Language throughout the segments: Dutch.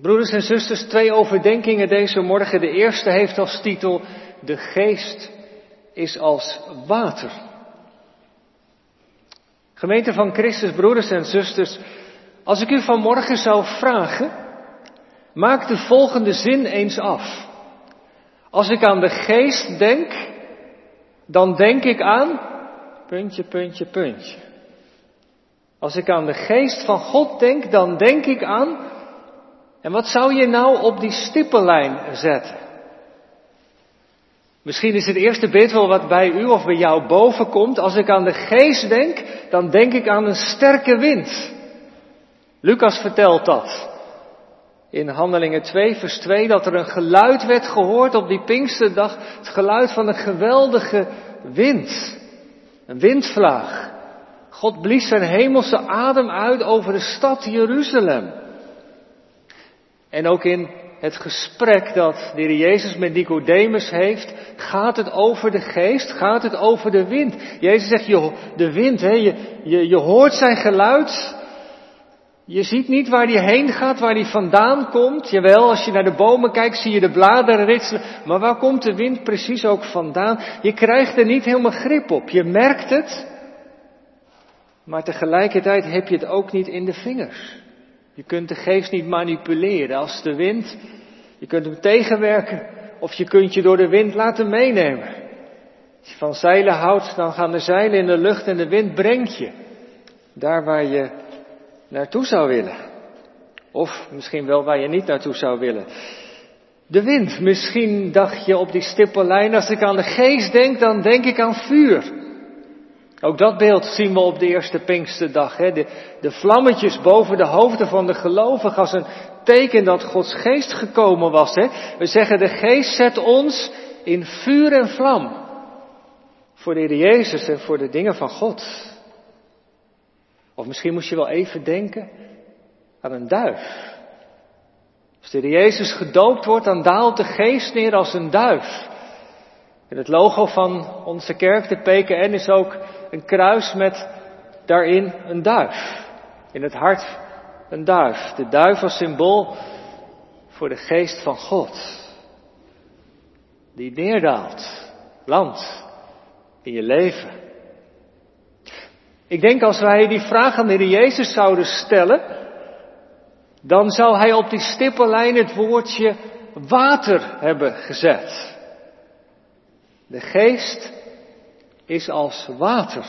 Broeders en zusters, twee overdenkingen deze morgen. De eerste heeft als titel De geest is als water. Gemeente van Christus, broeders en zusters, als ik u vanmorgen zou vragen, maak de volgende zin eens af. Als ik aan de geest denk, dan denk ik aan puntje, puntje, puntje. Als ik aan de geest van God denk, dan denk ik aan. En wat zou je nou op die stippellijn zetten? Misschien is het eerste beeld wel wat bij u of bij jou boven komt. Als ik aan de geest denk, dan denk ik aan een sterke wind. Lucas vertelt dat. In Handelingen 2, vers 2, dat er een geluid werd gehoord op die Pinksterdag. Het geluid van een geweldige wind. Een windvlaag. God blies zijn hemelse adem uit over de stad Jeruzalem. En ook in het gesprek dat de Heer Jezus met Nicodemus heeft, gaat het over de geest, gaat het over de wind. Jezus zegt, je, de wind, hè, je, je, je hoort zijn geluid, je ziet niet waar hij heen gaat, waar hij vandaan komt. Jawel, als je naar de bomen kijkt, zie je de bladeren ritselen. Maar waar komt de wind precies ook vandaan? Je krijgt er niet helemaal grip op. Je merkt het. Maar tegelijkertijd heb je het ook niet in de vingers. Je kunt de geest niet manipuleren. Als de wind, je kunt hem tegenwerken of je kunt je door de wind laten meenemen. Als je van zeilen houdt, dan gaan de zeilen in de lucht en de wind brengt je daar waar je naartoe zou willen. Of misschien wel waar je niet naartoe zou willen. De wind, misschien dacht je op die stippellijn, als ik aan de geest denk, dan denk ik aan vuur. Ook dat beeld zien we op de eerste Pinksterdag. Hè? De, de vlammetjes boven de hoofden van de gelovigen als een teken dat Gods geest gekomen was. Hè? We zeggen de geest zet ons in vuur en vlam. Voor de Heer Jezus en voor de dingen van God. Of misschien moest je wel even denken aan een duif. Als de Heer Jezus gedoopt wordt, dan daalt de geest neer als een duif. En het logo van onze kerk, de PKN, is ook een kruis met daarin een duif. In het hart een duif. De duif als symbool voor de geest van God. Die neerdaalt, landt in je leven. Ik denk als wij die vraag aan de Heer Jezus zouden stellen, dan zou hij op die stippellijn het woordje water hebben gezet. De geest is als water.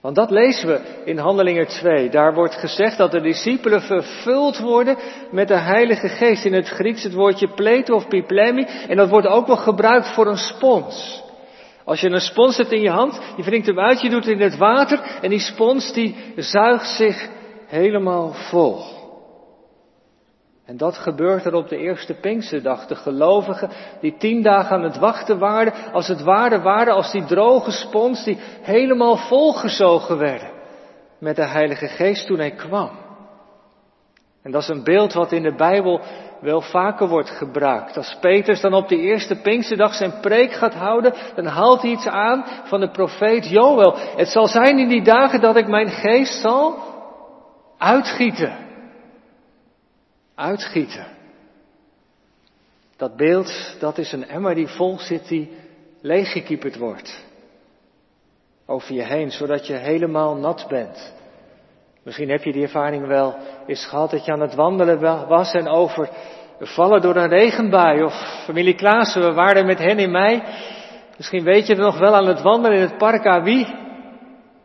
Want dat lezen we in Handelingen 2. Daar wordt gezegd dat de discipelen vervuld worden met de Heilige Geest. In het Grieks het woordje pleto of piplemi. En dat wordt ook wel gebruikt voor een spons. Als je een spons hebt in je hand, je wringt hem uit, je doet het in het water en die spons die zuigt zich helemaal vol. En dat gebeurt er op de eerste Pinksterdag. De gelovigen die tien dagen aan het wachten waren, als het ware waren als die droge spons die helemaal volgezogen werden met de Heilige Geest toen hij kwam. En dat is een beeld wat in de Bijbel wel vaker wordt gebruikt. Als Peters dan op de eerste Pinksterdag zijn preek gaat houden, dan haalt hij iets aan van de profeet Joel. Het zal zijn in die dagen dat ik mijn geest zal uitgieten uitgieten. Dat beeld, dat is een emmer die vol zit, die leeggekieperd wordt. Over je heen, zodat je helemaal nat bent. Misschien heb je die ervaring wel eens gehad dat je aan het wandelen was en over vallen door een regenbui. Of familie Klaassen, we waren met hen in mei. Misschien weet je het nog wel aan het wandelen in het park Awi.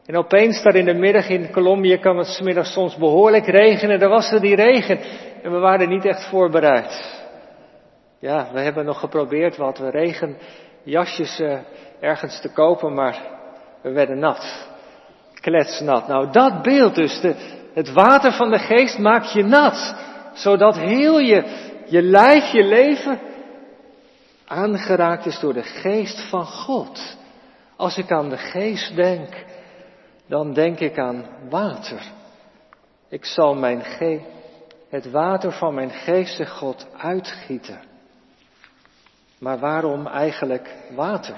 En opeens daar in de middag in Colombia kan het smiddag soms behoorlijk regenen. Er was er die regen. En we waren niet echt voorbereid. Ja, we hebben nog geprobeerd wat regenjasjes uh, ergens te kopen, maar we werden nat. Kletsnat. Nou, dat beeld dus. De, het water van de geest maakt je nat. Zodat heel je, je lijf, je leven aangeraakt is door de geest van God. Als ik aan de geest denk, dan denk ik aan water. Ik zal mijn ge het water van mijn geest, God, uitgieten. Maar waarom eigenlijk water?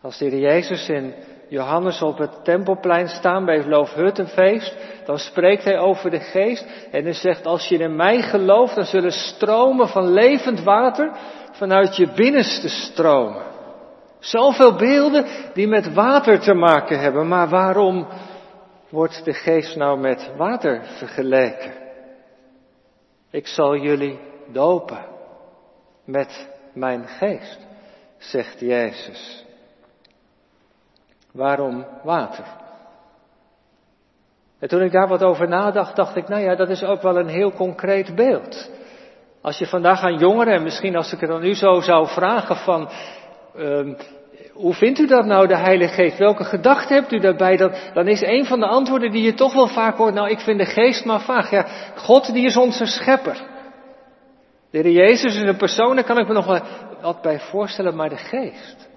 Als de Heer Jezus in Johannes op het tempelplein staan bij het Loofhuttenfeest, dan spreekt hij over de geest en hij zegt, als je in mij gelooft, dan zullen stromen van levend water vanuit je binnenste stromen. Zoveel beelden die met water te maken hebben, maar waarom wordt de geest nou met water vergeleken? Ik zal jullie dopen met mijn geest, zegt Jezus. Waarom water? En toen ik daar wat over nadacht, dacht ik, nou ja, dat is ook wel een heel concreet beeld. Als je vandaag aan jongeren, en misschien als ik het dan nu zo zou vragen van, um, hoe vindt u dat nou, de Heilige Geest? Welke gedachte hebt u daarbij? Dan, dan is een van de antwoorden die je toch wel vaak hoort, nou ik vind de Geest maar vaag. Ja, God die is onze schepper. De Heer Jezus is een persoon, daar kan ik me nog wel wat bij voorstellen, maar de Geest.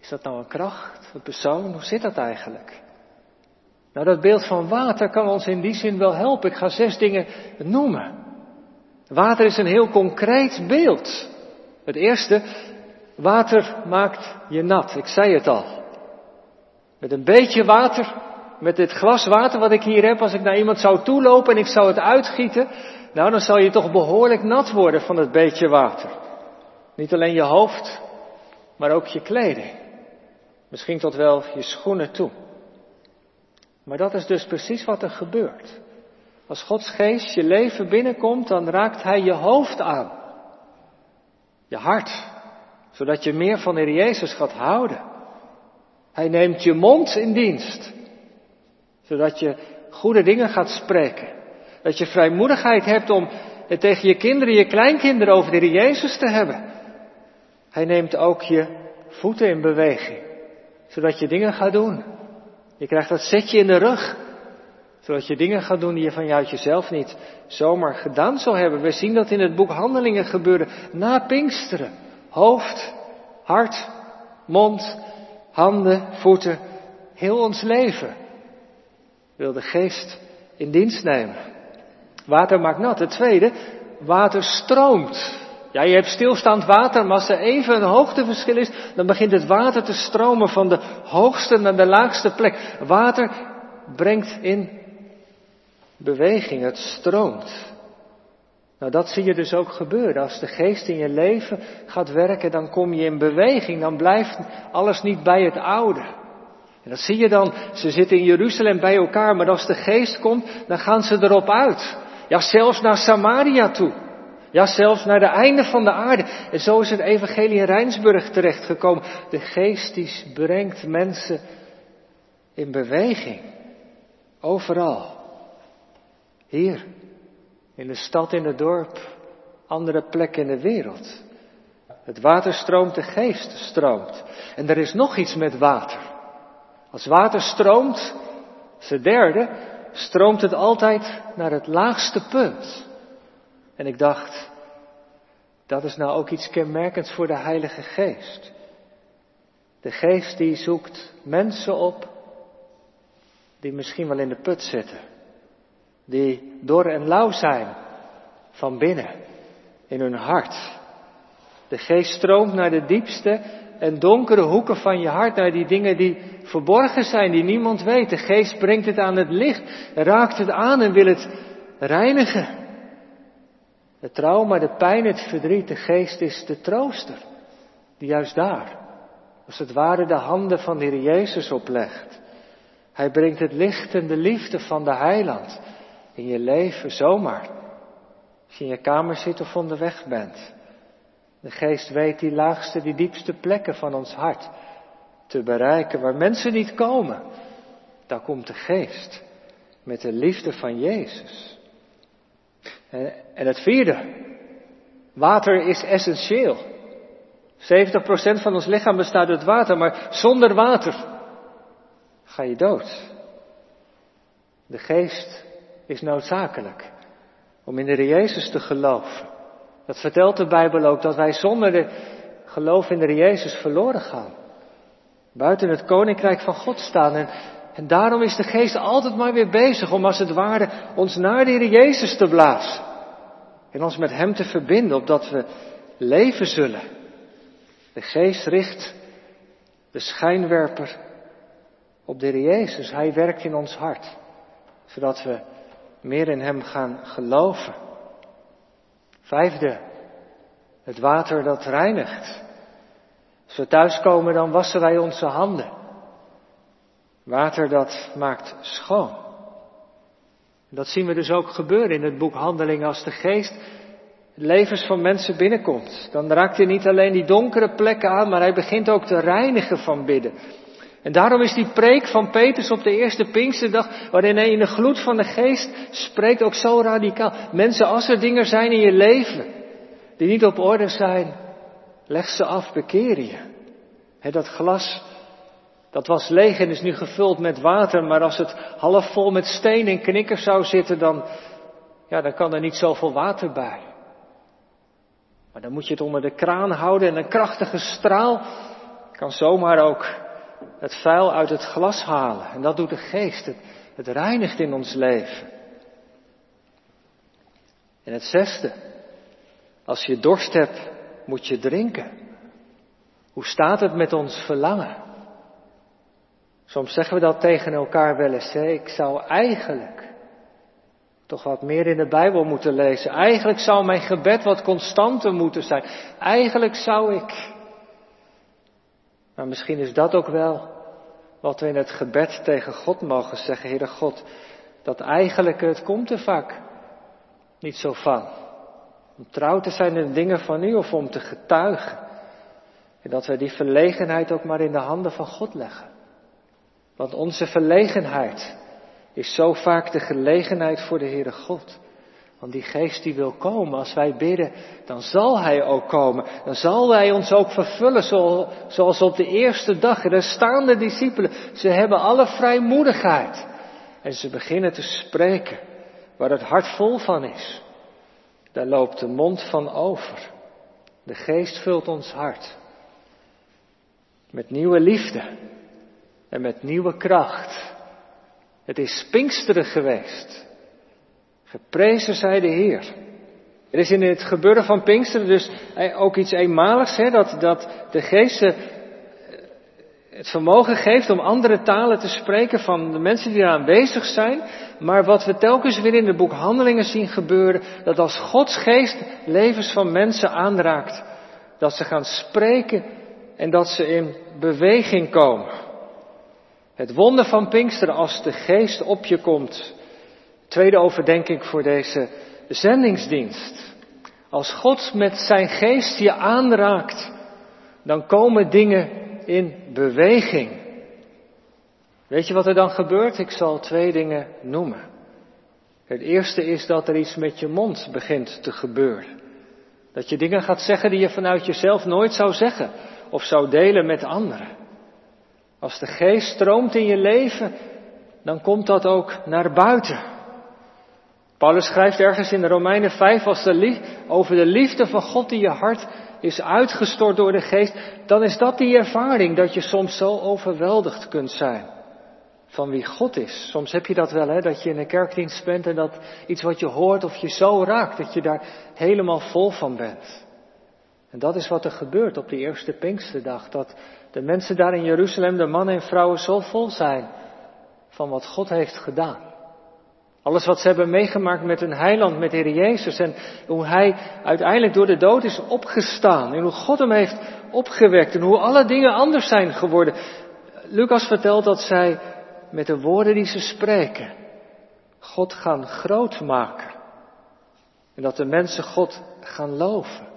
Is dat nou een kracht, een persoon? Hoe zit dat eigenlijk? Nou, dat beeld van water kan ons in die zin wel helpen. Ik ga zes dingen noemen. Water is een heel concreet beeld. Het eerste, water maakt je nat. Ik zei het al. Met een beetje water, met dit glas water wat ik hier heb, als ik naar iemand zou toelopen en ik zou het uitgieten, nou dan zal je toch behoorlijk nat worden van het beetje water. Niet alleen je hoofd, maar ook je kleding. Misschien tot wel je schoenen toe. Maar dat is dus precies wat er gebeurt. Als Gods geest je leven binnenkomt, dan raakt Hij je hoofd aan. Je hart. Zodat je meer van de Jezus gaat houden. Hij neemt je mond in dienst. Zodat je goede dingen gaat spreken. Dat je vrijmoedigheid hebt om het tegen je kinderen, je kleinkinderen over de Jezus te hebben. Hij neemt ook je voeten in beweging. Zodat je dingen gaat doen. Je krijgt dat zetje in de rug. Zodat je dingen gaat doen die je van jou jezelf niet zomaar gedaan zou hebben. We zien dat in het boek Handelingen gebeuren na Pinksteren. Hoofd, hart, mond, handen, voeten. Heel ons leven wil de geest in dienst nemen. Water maakt nat. Het tweede, water stroomt. Ja, je hebt stilstaand water, maar als er even een hoogteverschil is, dan begint het water te stromen van de hoogste naar de laagste plek. Water brengt in beweging, het stroomt. Nou, dat zie je dus ook gebeuren. Als de geest in je leven gaat werken, dan kom je in beweging. Dan blijft alles niet bij het oude. En dat zie je dan. Ze zitten in Jeruzalem bij elkaar, maar als de geest komt, dan gaan ze erop uit. Ja, zelfs naar Samaria toe. Ja, zelfs naar de einde van de aarde. En zo is het evangelie in Rijnsburg terechtgekomen. De geest die brengt mensen in beweging. Overal. Hier. In de stad, in het dorp. Andere plekken in de wereld. Het water stroomt, de geest stroomt. En er is nog iets met water. Als water stroomt, de derde, stroomt het altijd naar het laagste punt. En ik dacht, dat is nou ook iets kenmerkends voor de Heilige Geest. De Geest die zoekt mensen op die misschien wel in de put zitten, die dor en lauw zijn van binnen, in hun hart. De Geest stroomt naar de diepste en donkere hoeken van je hart, naar die dingen die verborgen zijn, die niemand weet. De Geest brengt het aan het licht, raakt het aan en wil het reinigen. Het trauma, de pijn, het verdriet, de geest is de trooster. Die juist daar, als het ware, de handen van de Heer Jezus oplegt. Hij brengt het licht en de liefde van de heiland in je leven zomaar. Als je in je kamer zit of onderweg bent. De geest weet die laagste, die diepste plekken van ons hart te bereiken waar mensen niet komen. Daar komt de geest met de liefde van Jezus. En het vierde, water is essentieel. 70% van ons lichaam bestaat uit water, maar zonder water ga je dood. De geest is noodzakelijk om in de Jezus te geloven. Dat vertelt de Bijbel ook, dat wij zonder de geloof in de Jezus verloren gaan. Buiten het koninkrijk van God staan. En, en daarom is de geest altijd maar weer bezig om als het ware ons naar de Heer Jezus te blazen. En ons met Hem te verbinden, opdat we leven zullen. De geest richt de schijnwerper op de Heer Jezus. Hij werkt in ons hart, zodat we meer in Hem gaan geloven. Vijfde, het water dat reinigt. Als we thuiskomen, dan wassen wij onze handen. Water dat maakt schoon. Dat zien we dus ook gebeuren in het boek Handelingen als de geest levens van mensen binnenkomt. Dan raakt hij niet alleen die donkere plekken aan, maar hij begint ook te reinigen van bidden. En daarom is die preek van Petrus op de eerste Pinksterdag, waarin hij in de gloed van de geest spreekt, ook zo radicaal. Mensen, als er dingen zijn in je leven die niet op orde zijn, leg ze af, bekeer je. dat glas, dat was leeg en is nu gevuld met water, maar als het half vol met steen en knikkers zou zitten, dan, ja, dan kan er niet zoveel water bij. Maar dan moet je het onder de kraan houden en een krachtige straal kan zomaar ook het vuil uit het glas halen. En dat doet de geest. Het, het reinigt in ons leven. En het zesde. Als je dorst hebt, moet je drinken. Hoe staat het met ons verlangen? Soms zeggen we dat tegen elkaar wel eens. Ik zou eigenlijk toch wat meer in de Bijbel moeten lezen. Eigenlijk zou mijn gebed wat constanter moeten zijn. Eigenlijk zou ik. Maar misschien is dat ook wel wat we in het gebed tegen God mogen zeggen. Heere God, dat eigenlijk het komt er vaak niet zo van. Om trouw te zijn in dingen van u of om te getuigen. En dat wij die verlegenheid ook maar in de handen van God leggen. Want onze verlegenheid is zo vaak de gelegenheid voor de Heere God. Want die geest die wil komen, als wij bidden, dan zal Hij ook komen. Dan zal Hij ons ook vervullen zoals op de eerste dag. Er staan de discipelen, ze hebben alle vrijmoedigheid. En ze beginnen te spreken waar het hart vol van is. Daar loopt de mond van over. De geest vult ons hart. Met nieuwe liefde en met nieuwe kracht. Het is Pinksteren geweest. Geprezen zij de Heer. Er is in het gebeuren van Pinksteren dus ook iets eenmaligs, hè, dat, dat de geest eh, het vermogen geeft om andere talen te spreken van de mensen die aanwezig zijn. Maar wat we telkens weer in het boek Handelingen zien gebeuren, dat als Gods geest levens van mensen aanraakt, dat ze gaan spreken en dat ze in beweging komen. Het wonder van Pinksteren als de geest op je komt. Tweede overdenking voor deze zendingsdienst. Als God met zijn geest je aanraakt, dan komen dingen in beweging. Weet je wat er dan gebeurt? Ik zal twee dingen noemen. Het eerste is dat er iets met je mond begint te gebeuren. Dat je dingen gaat zeggen die je vanuit jezelf nooit zou zeggen of zou delen met anderen. Als de geest stroomt in je leven, dan komt dat ook naar buiten. Paulus schrijft ergens in de Romeinen 5 als de over de liefde van God die je hart is uitgestort door de geest, dan is dat die ervaring dat je soms zo overweldigd kunt zijn van wie God is. Soms heb je dat wel, hè, dat je in een kerkdienst bent en dat iets wat je hoort of je zo raakt, dat je daar helemaal vol van bent. En dat is wat er gebeurt op die eerste Pinksterdag, dat de mensen daar in Jeruzalem, de mannen en vrouwen, zo vol zijn van wat God heeft gedaan. Alles wat ze hebben meegemaakt met hun heiland, met Heer Jezus en hoe Hij uiteindelijk door de dood is opgestaan en hoe God hem heeft opgewekt en hoe alle dingen anders zijn geworden. Lucas vertelt dat zij met de woorden die ze spreken God gaan groot maken en dat de mensen God gaan loven.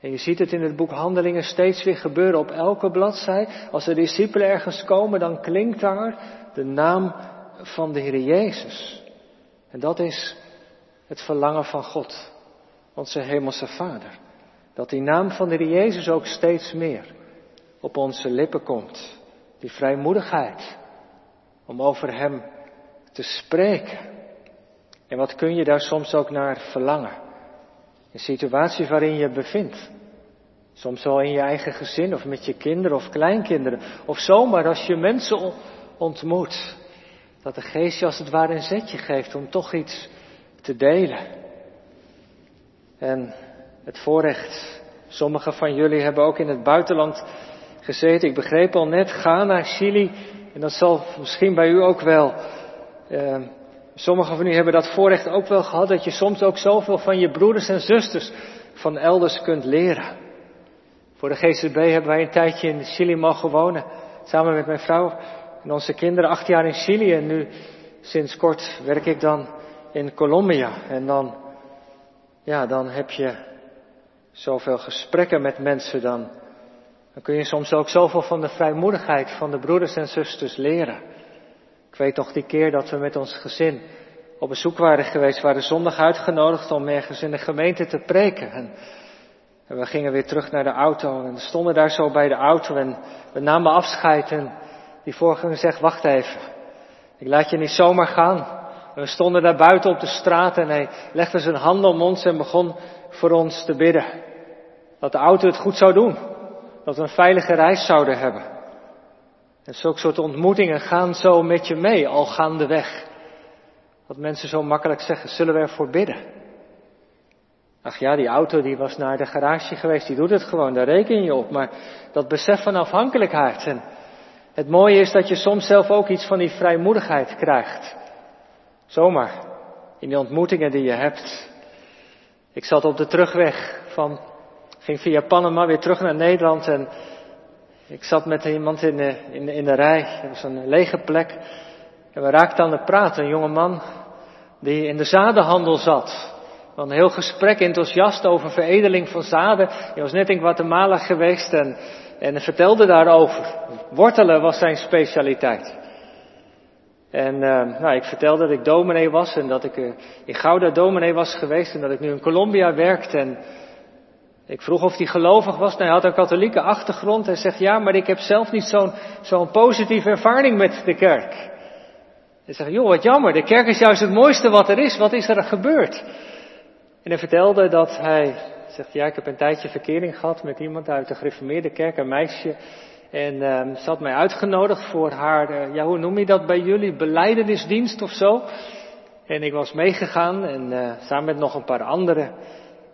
En je ziet het in het boek Handelingen steeds weer gebeuren op elke bladzij. Als de discipelen ergens komen, dan klinkt daar de naam van de Heer Jezus. En dat is het verlangen van God, onze Hemelse Vader. Dat die naam van de Heer Jezus ook steeds meer op onze lippen komt. Die vrijmoedigheid om over Hem te spreken. En wat kun je daar soms ook naar verlangen? Een situatie waarin je bevindt. Soms wel in je eigen gezin of met je kinderen of kleinkinderen. Of zomaar als je mensen ontmoet. Dat de geest je als het ware een zetje geeft om toch iets te delen. En het voorrecht, sommigen van jullie hebben ook in het buitenland gezeten. Ik begreep al net, Ghana, Chili, En dat zal misschien bij u ook wel. Uh, sommigen van u hebben dat voorrecht ook wel gehad, dat je soms ook zoveel van je broeders en zusters van elders kunt leren. Voor de GCB hebben wij een tijdje in Chili mogen wonen, samen met mijn vrouw en onze kinderen, acht jaar in Chili en nu sinds kort werk ik dan in Colombia. En dan, ja, dan heb je zoveel gesprekken met mensen, dan, dan kun je soms ook zoveel van de vrijmoedigheid van de broeders en zusters leren. Ik weet nog die keer dat we met ons gezin op bezoek waren geweest, waren zondag uitgenodigd om ergens in de gemeente te preken. En, en we gingen weer terug naar de auto en stonden daar zo bij de auto en we namen afscheid en die voorganger zegt, wacht even, ik laat je niet zomaar gaan. We stonden daar buiten op de straat en hij legde zijn handen om ons en begon voor ons te bidden. Dat de auto het goed zou doen. Dat we een veilige reis zouden hebben. En zulke soort ontmoetingen gaan zo met je mee, al gaandeweg. Dat mensen zo makkelijk zeggen, zullen we ervoor bidden? Ach ja, die auto die was naar de garage geweest, die doet het gewoon, daar reken je op. Maar dat besef van afhankelijkheid. En het mooie is dat je soms zelf ook iets van die vrijmoedigheid krijgt. Zomaar. In die ontmoetingen die je hebt. Ik zat op de terugweg van, ging via Panama weer terug naar Nederland en ik zat met iemand in de, in de, in de rij. Er was een lege plek. En we raakten aan de praten. Een jonge man die in de zadenhandel zat. Een heel gesprek enthousiast over veredeling van zaden. Hij was net in Guatemala geweest en, en vertelde daarover. Wortelen was zijn specialiteit. En uh, nou, ik vertelde dat ik dominee was en dat ik uh, in Gouda dominee was geweest en dat ik nu in Colombia werkte. En ik vroeg of hij gelovig was. Nou, hij had een katholieke achtergrond. Hij zegt ja, maar ik heb zelf niet zo'n zo'n positieve ervaring met de kerk. Hij zegt, joh, wat jammer, de kerk is juist het mooiste wat er is. Wat is er gebeurd? En hij vertelde dat hij, zegt ja, ik heb een tijdje verkering gehad met iemand uit de gereformeerde kerk, een meisje. En uh, ze had mij uitgenodigd voor haar, uh, ja hoe noem je dat bij jullie, beleidenisdienst of zo. En ik was meegegaan en uh, samen met nog een paar anderen.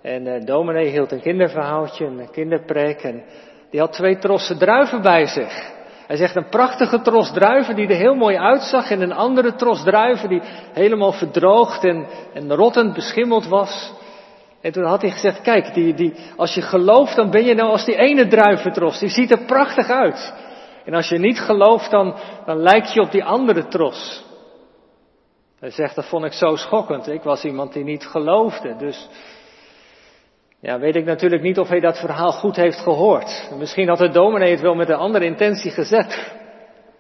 En uh, dominee hield een kinderverhaaltje, een kinderpreek. En die had twee trossen druiven bij zich. Hij zegt een prachtige tros druiven die er heel mooi uitzag. En een andere tros druiven die helemaal verdroogd en, en rottend beschimmeld was. En toen had hij gezegd, kijk, die, die, als je gelooft, dan ben je nou als die ene druiventros. Die ziet er prachtig uit. En als je niet gelooft, dan, dan lijk je op die andere tros. Hij zegt, dat vond ik zo schokkend. Ik was iemand die niet geloofde. Dus ja, weet ik natuurlijk niet of hij dat verhaal goed heeft gehoord. Misschien had de dominee het wel met een andere intentie gezegd.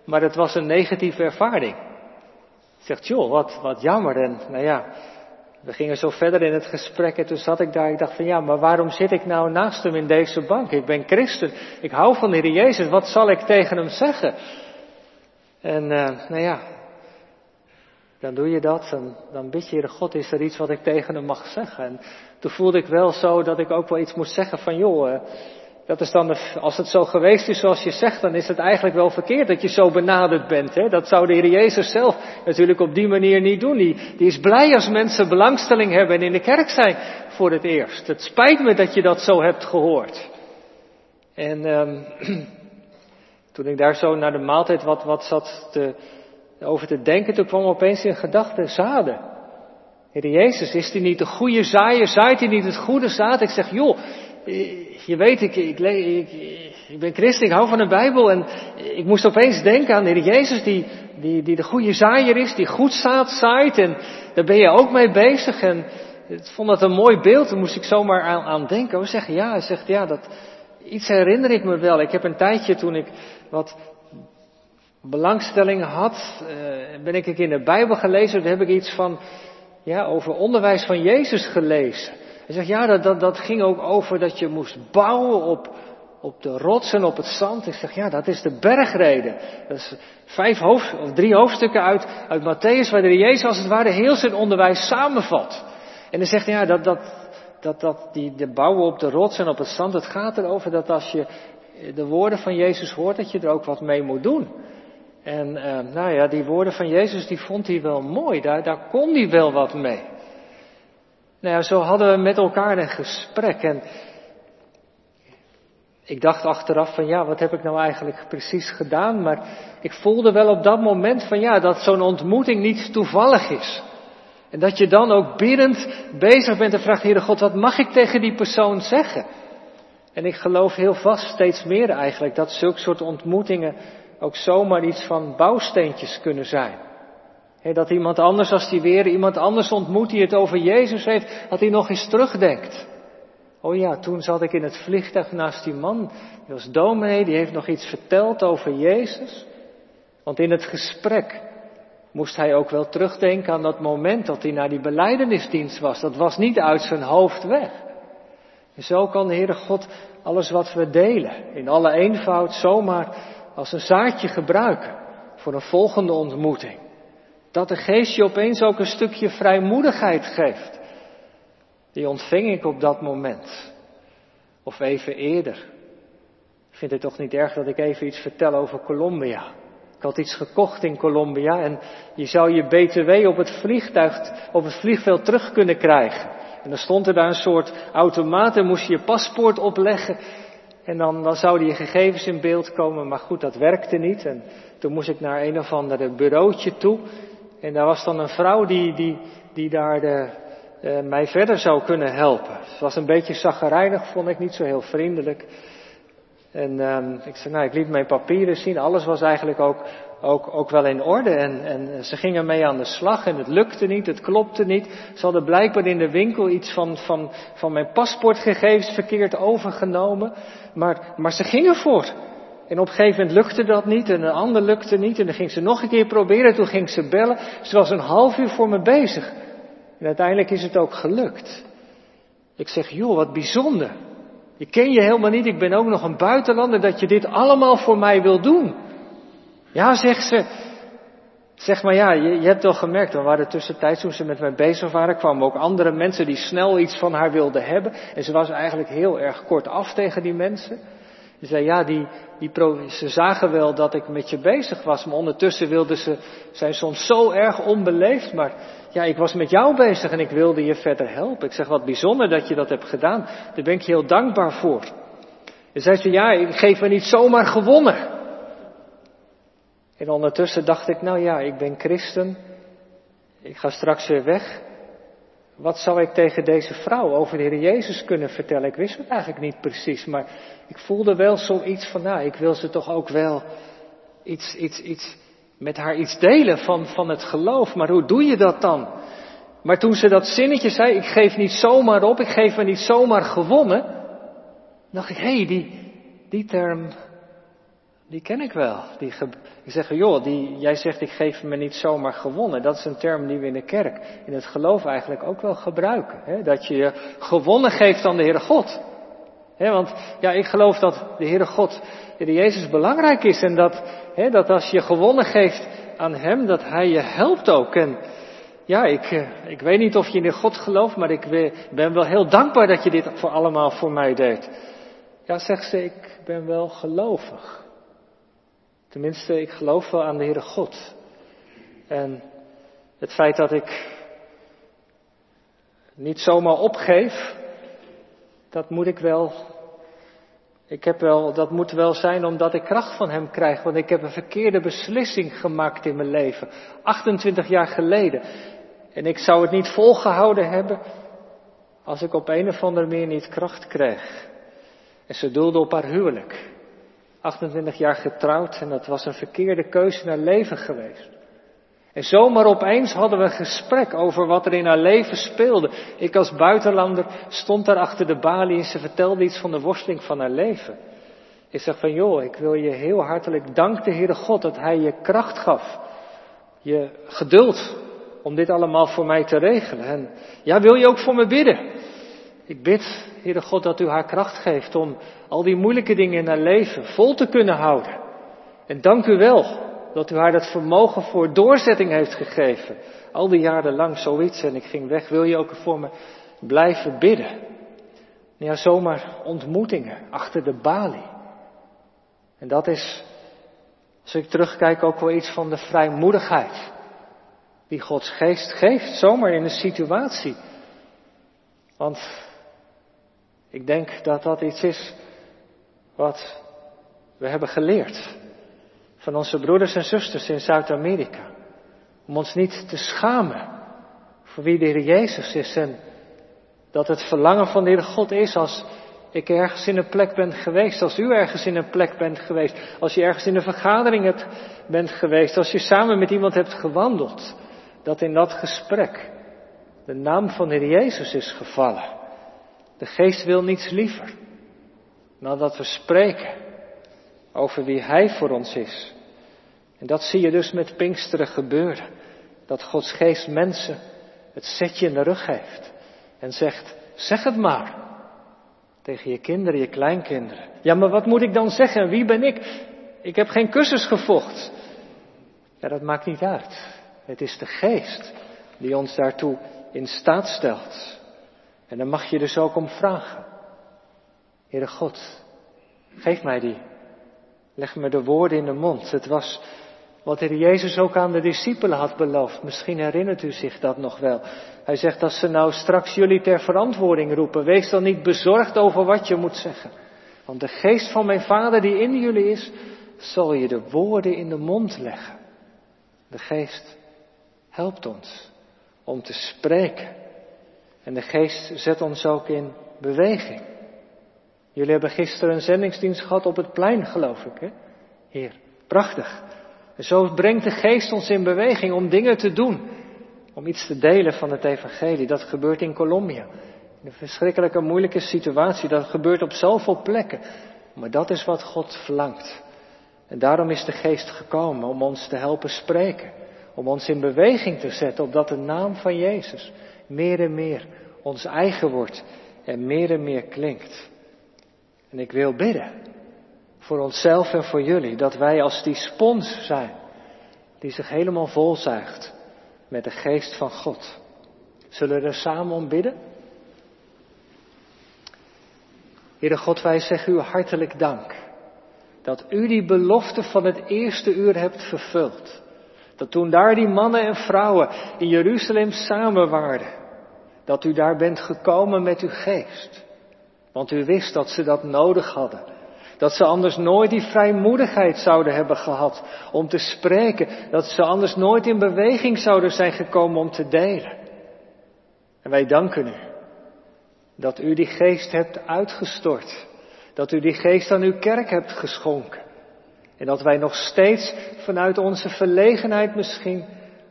Maar het was een negatieve ervaring. Zegt, joh, wat, wat jammer. En nou ja, we gingen zo verder in het gesprek en toen zat ik daar. Ik dacht van ja, maar waarom zit ik nou naast hem in deze bank? Ik ben christen. Ik hou van de Heer Jezus. Wat zal ik tegen hem zeggen? En uh, nou ja, dan doe je dat. En dan bid je, Heer God, is er iets wat ik tegen hem mag zeggen? En toen voelde ik wel zo dat ik ook wel iets moest zeggen van joh. Uh, dat is dan, als het zo geweest is zoals je zegt, dan is het eigenlijk wel verkeerd dat je zo benaderd bent. Hè? Dat zou de Heer Jezus zelf natuurlijk op die manier niet doen. Die, is blij als mensen belangstelling hebben en in de kerk zijn voor het eerst. Het spijt me dat je dat zo hebt gehoord. En um, toen ik daar zo naar de maaltijd wat, wat zat over te denken, toen kwam opeens in gedachten zaden. Heer Jezus, is die niet de goede zaaier? Zaait hij niet het goede zaad? Ik zeg, joh, je weet, ik, ik, ik, ik, ben christen, ik hou van de Bijbel en ik moest opeens denken aan de Heer Jezus die, die, die de goede zaaier is, die goed zaad zaait en daar ben je ook mee bezig en ik vond dat een mooi beeld, daar moest ik zomaar aan, aan denken. We zeggen ja, hij zegt ja, dat, iets herinner ik me wel. Ik heb een tijdje toen ik wat belangstelling had, uh, ben ik in de Bijbel gelezen, daar heb ik iets van, ja, over onderwijs van Jezus gelezen. Hij zegt, ja, dat, dat, dat ging ook over dat je moest bouwen op, op de rots en op het zand. Ik zeg, ja, dat is de bergreden. Dat is vijf hoofd, of drie hoofdstukken uit, uit Matthäus, waar de Jezus als het ware heel zijn onderwijs samenvat. En dan zegt hij, ja, dat, dat, dat, dat die, de bouwen op de rots en op het zand, het gaat erover dat als je de woorden van Jezus hoort, dat je er ook wat mee moet doen. En uh, nou ja, die woorden van Jezus, die vond hij wel mooi, daar, daar kon hij wel wat mee. Nou ja, zo hadden we met elkaar een gesprek. En Ik dacht achteraf van ja, wat heb ik nou eigenlijk precies gedaan? Maar ik voelde wel op dat moment van ja, dat zo'n ontmoeting niet toevallig is. En dat je dan ook biddend bezig bent en vraagt, Heere God, wat mag ik tegen die persoon zeggen? En ik geloof heel vast steeds meer eigenlijk dat zulke soort ontmoetingen ook zomaar iets van bouwsteentjes kunnen zijn. Dat iemand anders, als die weer iemand anders ontmoet die het over Jezus heeft, dat hij nog eens terugdenkt. Oh ja, toen zat ik in het vliegtuig naast die man, die was dominee, die heeft nog iets verteld over Jezus. Want in het gesprek moest hij ook wel terugdenken aan dat moment dat hij naar die beleidenisdienst was. Dat was niet uit zijn hoofd weg. En zo kan de Heere God alles wat we delen, in alle eenvoud, zomaar als een zaadje gebruiken voor een volgende ontmoeting. Dat de geest je opeens ook een stukje vrijmoedigheid geeft. Die ontving ik op dat moment. Of even eerder. Ik vind het toch niet erg dat ik even iets vertel over Colombia. Ik had iets gekocht in Colombia en je zou je BTW op het vliegtuig, op het vliegveld terug kunnen krijgen. En dan stond er daar een soort automaat en moest je je paspoort opleggen. En dan, dan zouden je gegevens in beeld komen, maar goed, dat werkte niet. En toen moest ik naar een of ander bureautje toe. En daar was dan een vrouw die, die, die daar de, uh, mij verder zou kunnen helpen. Het was een beetje zaggerijnig, vond ik niet zo heel vriendelijk. En uh, ik zei, nou, ik liet mijn papieren zien. Alles was eigenlijk ook, ook, ook wel in orde. En, en ze gingen mee aan de slag en het lukte niet, het klopte niet. Ze hadden blijkbaar in de winkel iets van, van, van mijn paspoortgegevens verkeerd overgenomen. Maar, maar ze gingen voort. En op een gegeven moment lukte dat niet en een ander lukte niet. En dan ging ze nog een keer proberen, toen ging ze bellen. Ze was een half uur voor me bezig. En uiteindelijk is het ook gelukt. Ik zeg, joh, wat bijzonder. Ik ken je helemaal niet, ik ben ook nog een buitenlander, dat je dit allemaal voor mij wil doen. Ja, zegt ze. Zeg maar ja, je, hebt wel gemerkt, we waren tussentijds toen ze met mij bezig waren, kwamen ook andere mensen die snel iets van haar wilden hebben. En ze was eigenlijk heel erg kort af tegen die mensen. Ze zei, ja, die, die, ze zagen wel dat ik met je bezig was, maar ondertussen wilden ze, zijn soms zo erg onbeleefd, maar ja, ik was met jou bezig en ik wilde je verder helpen. Ik zeg, wat bijzonder dat je dat hebt gedaan. Daar ben ik heel dankbaar voor. En zei ze, ja, ik geef me niet zomaar gewonnen. En ondertussen dacht ik, nou ja, ik ben christen. Ik ga straks weer weg. Wat zou ik tegen deze vrouw over de Heer Jezus kunnen vertellen? Ik wist het eigenlijk niet precies, maar ik voelde wel zoiets van, nou, ik wil ze toch ook wel iets, iets, iets, met haar iets delen van, van het geloof. Maar hoe doe je dat dan? Maar toen ze dat zinnetje zei, ik geef niet zomaar op, ik geef me niet zomaar gewonnen, dacht ik, hé, hey, die, die term, die ken ik wel. Die ik zeg, joh, die, jij zegt ik geef me niet zomaar gewonnen. Dat is een term die we in de kerk, in het geloof eigenlijk ook wel gebruiken. Hè? Dat je je gewonnen geeft aan de Heere God. Hè, want ja, ik geloof dat de Heere God, de Jezus belangrijk is. En dat, dat als je gewonnen geeft aan Hem, dat Hij je helpt ook. En ja, ik, eh, ik weet niet of je in de God gelooft, maar ik ben wel heel dankbaar dat je dit voor allemaal voor mij deed. Ja, zegt ze, ik ben wel gelovig. Tenminste, ik geloof wel aan de Heere God. En het feit dat ik niet zomaar opgeef, dat moet ik wel. Ik heb wel, dat moet wel zijn omdat ik kracht van Hem krijg, want ik heb een verkeerde beslissing gemaakt in mijn leven. 28 jaar geleden. En ik zou het niet volgehouden hebben als ik op een of andere manier niet kracht kreeg. En ze doelde op haar huwelijk. 28 jaar getrouwd en dat was een verkeerde keuze naar leven geweest. En zomaar opeens hadden we een gesprek over wat er in haar leven speelde. Ik als buitenlander stond daar achter de balie en ze vertelde iets van de worsteling van haar leven. Ik zeg van joh, ik wil je heel hartelijk danken, Heere God, dat Hij je kracht gaf. Je geduld om dit allemaal voor mij te regelen. En ja, wil je ook voor me bidden? Ik bid, Heere God, dat u haar kracht geeft om al die moeilijke dingen in haar leven vol te kunnen houden. En dank u wel dat u haar dat vermogen voor doorzetting heeft gegeven. Al die jaren lang zoiets en ik ging weg. Wil je ook voor me blijven bidden? Ja, zomaar ontmoetingen achter de balie. En dat is, als ik terugkijk, ook wel iets van de vrijmoedigheid. Die Gods geest geeft, zomaar in een situatie. Want ik denk dat dat iets is wat we hebben geleerd van onze broeders en zusters in Zuid-Amerika. Om ons niet te schamen voor wie de Heer Jezus is en dat het verlangen van de Heer God is als ik ergens in een plek ben geweest, als u ergens in een plek bent geweest, als je ergens in een vergadering bent geweest, als je samen met iemand hebt gewandeld, dat in dat gesprek de naam van de Heer Jezus is gevallen. De geest wil niets liever dan dat we spreken over wie Hij voor ons is. En dat zie je dus met Pinksteren gebeuren. Dat Gods geest mensen het zetje in de rug geeft en zegt, zeg het maar. Tegen je kinderen, je kleinkinderen. Ja, maar wat moet ik dan zeggen? Wie ben ik? Ik heb geen kussens gevolgd. Ja, dat maakt niet uit. Het is de geest die ons daartoe in staat stelt. En dan mag je dus ook om vragen. Heere God, geef mij die. Leg me de woorden in de mond. Het was wat de Jezus ook aan de discipelen had beloofd. Misschien herinnert u zich dat nog wel. Hij zegt, als ze nou straks jullie ter verantwoording roepen, wees dan niet bezorgd over wat je moet zeggen. Want de geest van mijn Vader die in jullie is, zal je de woorden in de mond leggen. De geest helpt ons om te spreken. En de geest zet ons ook in beweging. Jullie hebben gisteren een zendingsdienst gehad op het plein, geloof ik, hè? Heer, prachtig. En zo brengt de geest ons in beweging om dingen te doen. Om iets te delen van het evangelie. Dat gebeurt in Colombia. In een verschrikkelijke moeilijke situatie. Dat gebeurt op zoveel plekken. Maar dat is wat God verlangt. En daarom is de geest gekomen om ons te helpen spreken. Om ons in beweging te zetten opdat de naam van Jezus meer en meer ons eigen wordt en meer en meer klinkt. En ik wil bidden voor onszelf en voor jullie dat wij als die spons zijn die zich helemaal volzuigt met de geest van God. Zullen we er samen om bidden? Heere God, wij zeggen u hartelijk dank dat u die belofte van het eerste uur hebt vervuld. Dat toen daar die mannen en vrouwen in Jeruzalem samen waren, dat u daar bent gekomen met uw geest. Want u wist dat ze dat nodig hadden. Dat ze anders nooit die vrijmoedigheid zouden hebben gehad om te spreken. Dat ze anders nooit in beweging zouden zijn gekomen om te delen. En wij danken u dat u die geest hebt uitgestort. Dat u die geest aan uw kerk hebt geschonken. En dat wij nog steeds vanuit onze verlegenheid misschien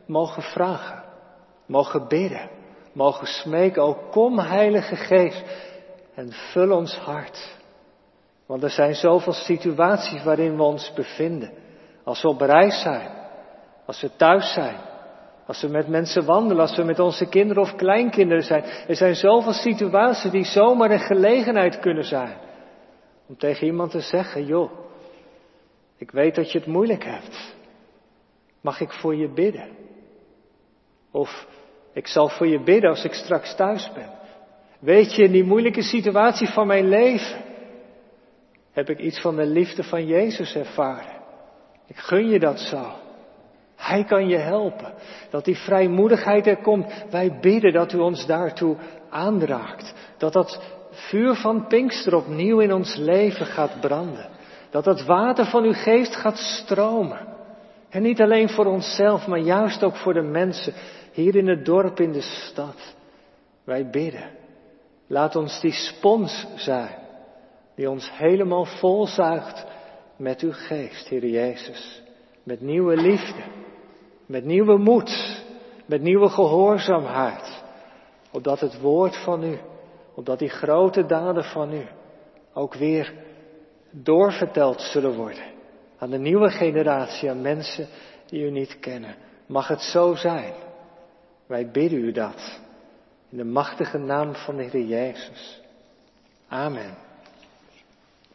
mogen vragen, mogen bidden, mogen smeken. O kom Heilige Geest en vul ons hart. Want er zijn zoveel situaties waarin we ons bevinden. Als we op reis zijn, als we thuis zijn, als we met mensen wandelen, als we met onze kinderen of kleinkinderen zijn. Er zijn zoveel situaties die zomaar een gelegenheid kunnen zijn. Om tegen iemand te zeggen, joh, ik weet dat je het moeilijk hebt. Mag ik voor je bidden? Of ik zal voor je bidden als ik straks thuis ben. Weet je, in die moeilijke situatie van mijn leven heb ik iets van de liefde van Jezus ervaren. Ik gun je dat zo. Hij kan je helpen. Dat die vrijmoedigheid er komt. Wij bidden dat u ons daartoe aandraagt. Dat dat vuur van Pinkster opnieuw in ons leven gaat branden. Dat dat water van uw geest gaat stromen. En niet alleen voor onszelf, maar juist ook voor de mensen hier in het dorp, in de stad. Wij bidden. Laat ons die spons zijn die ons helemaal volzuigt met uw geest, Heer Jezus. Met nieuwe liefde, met nieuwe moed, met nieuwe gehoorzaamheid. Opdat het woord van u, opdat die grote daden van u ook weer doorverteld zullen worden aan de nieuwe generatie, aan mensen die u niet kennen. Mag het zo zijn. Wij bidden u dat. In de machtige naam van de Heer Jezus. Amen.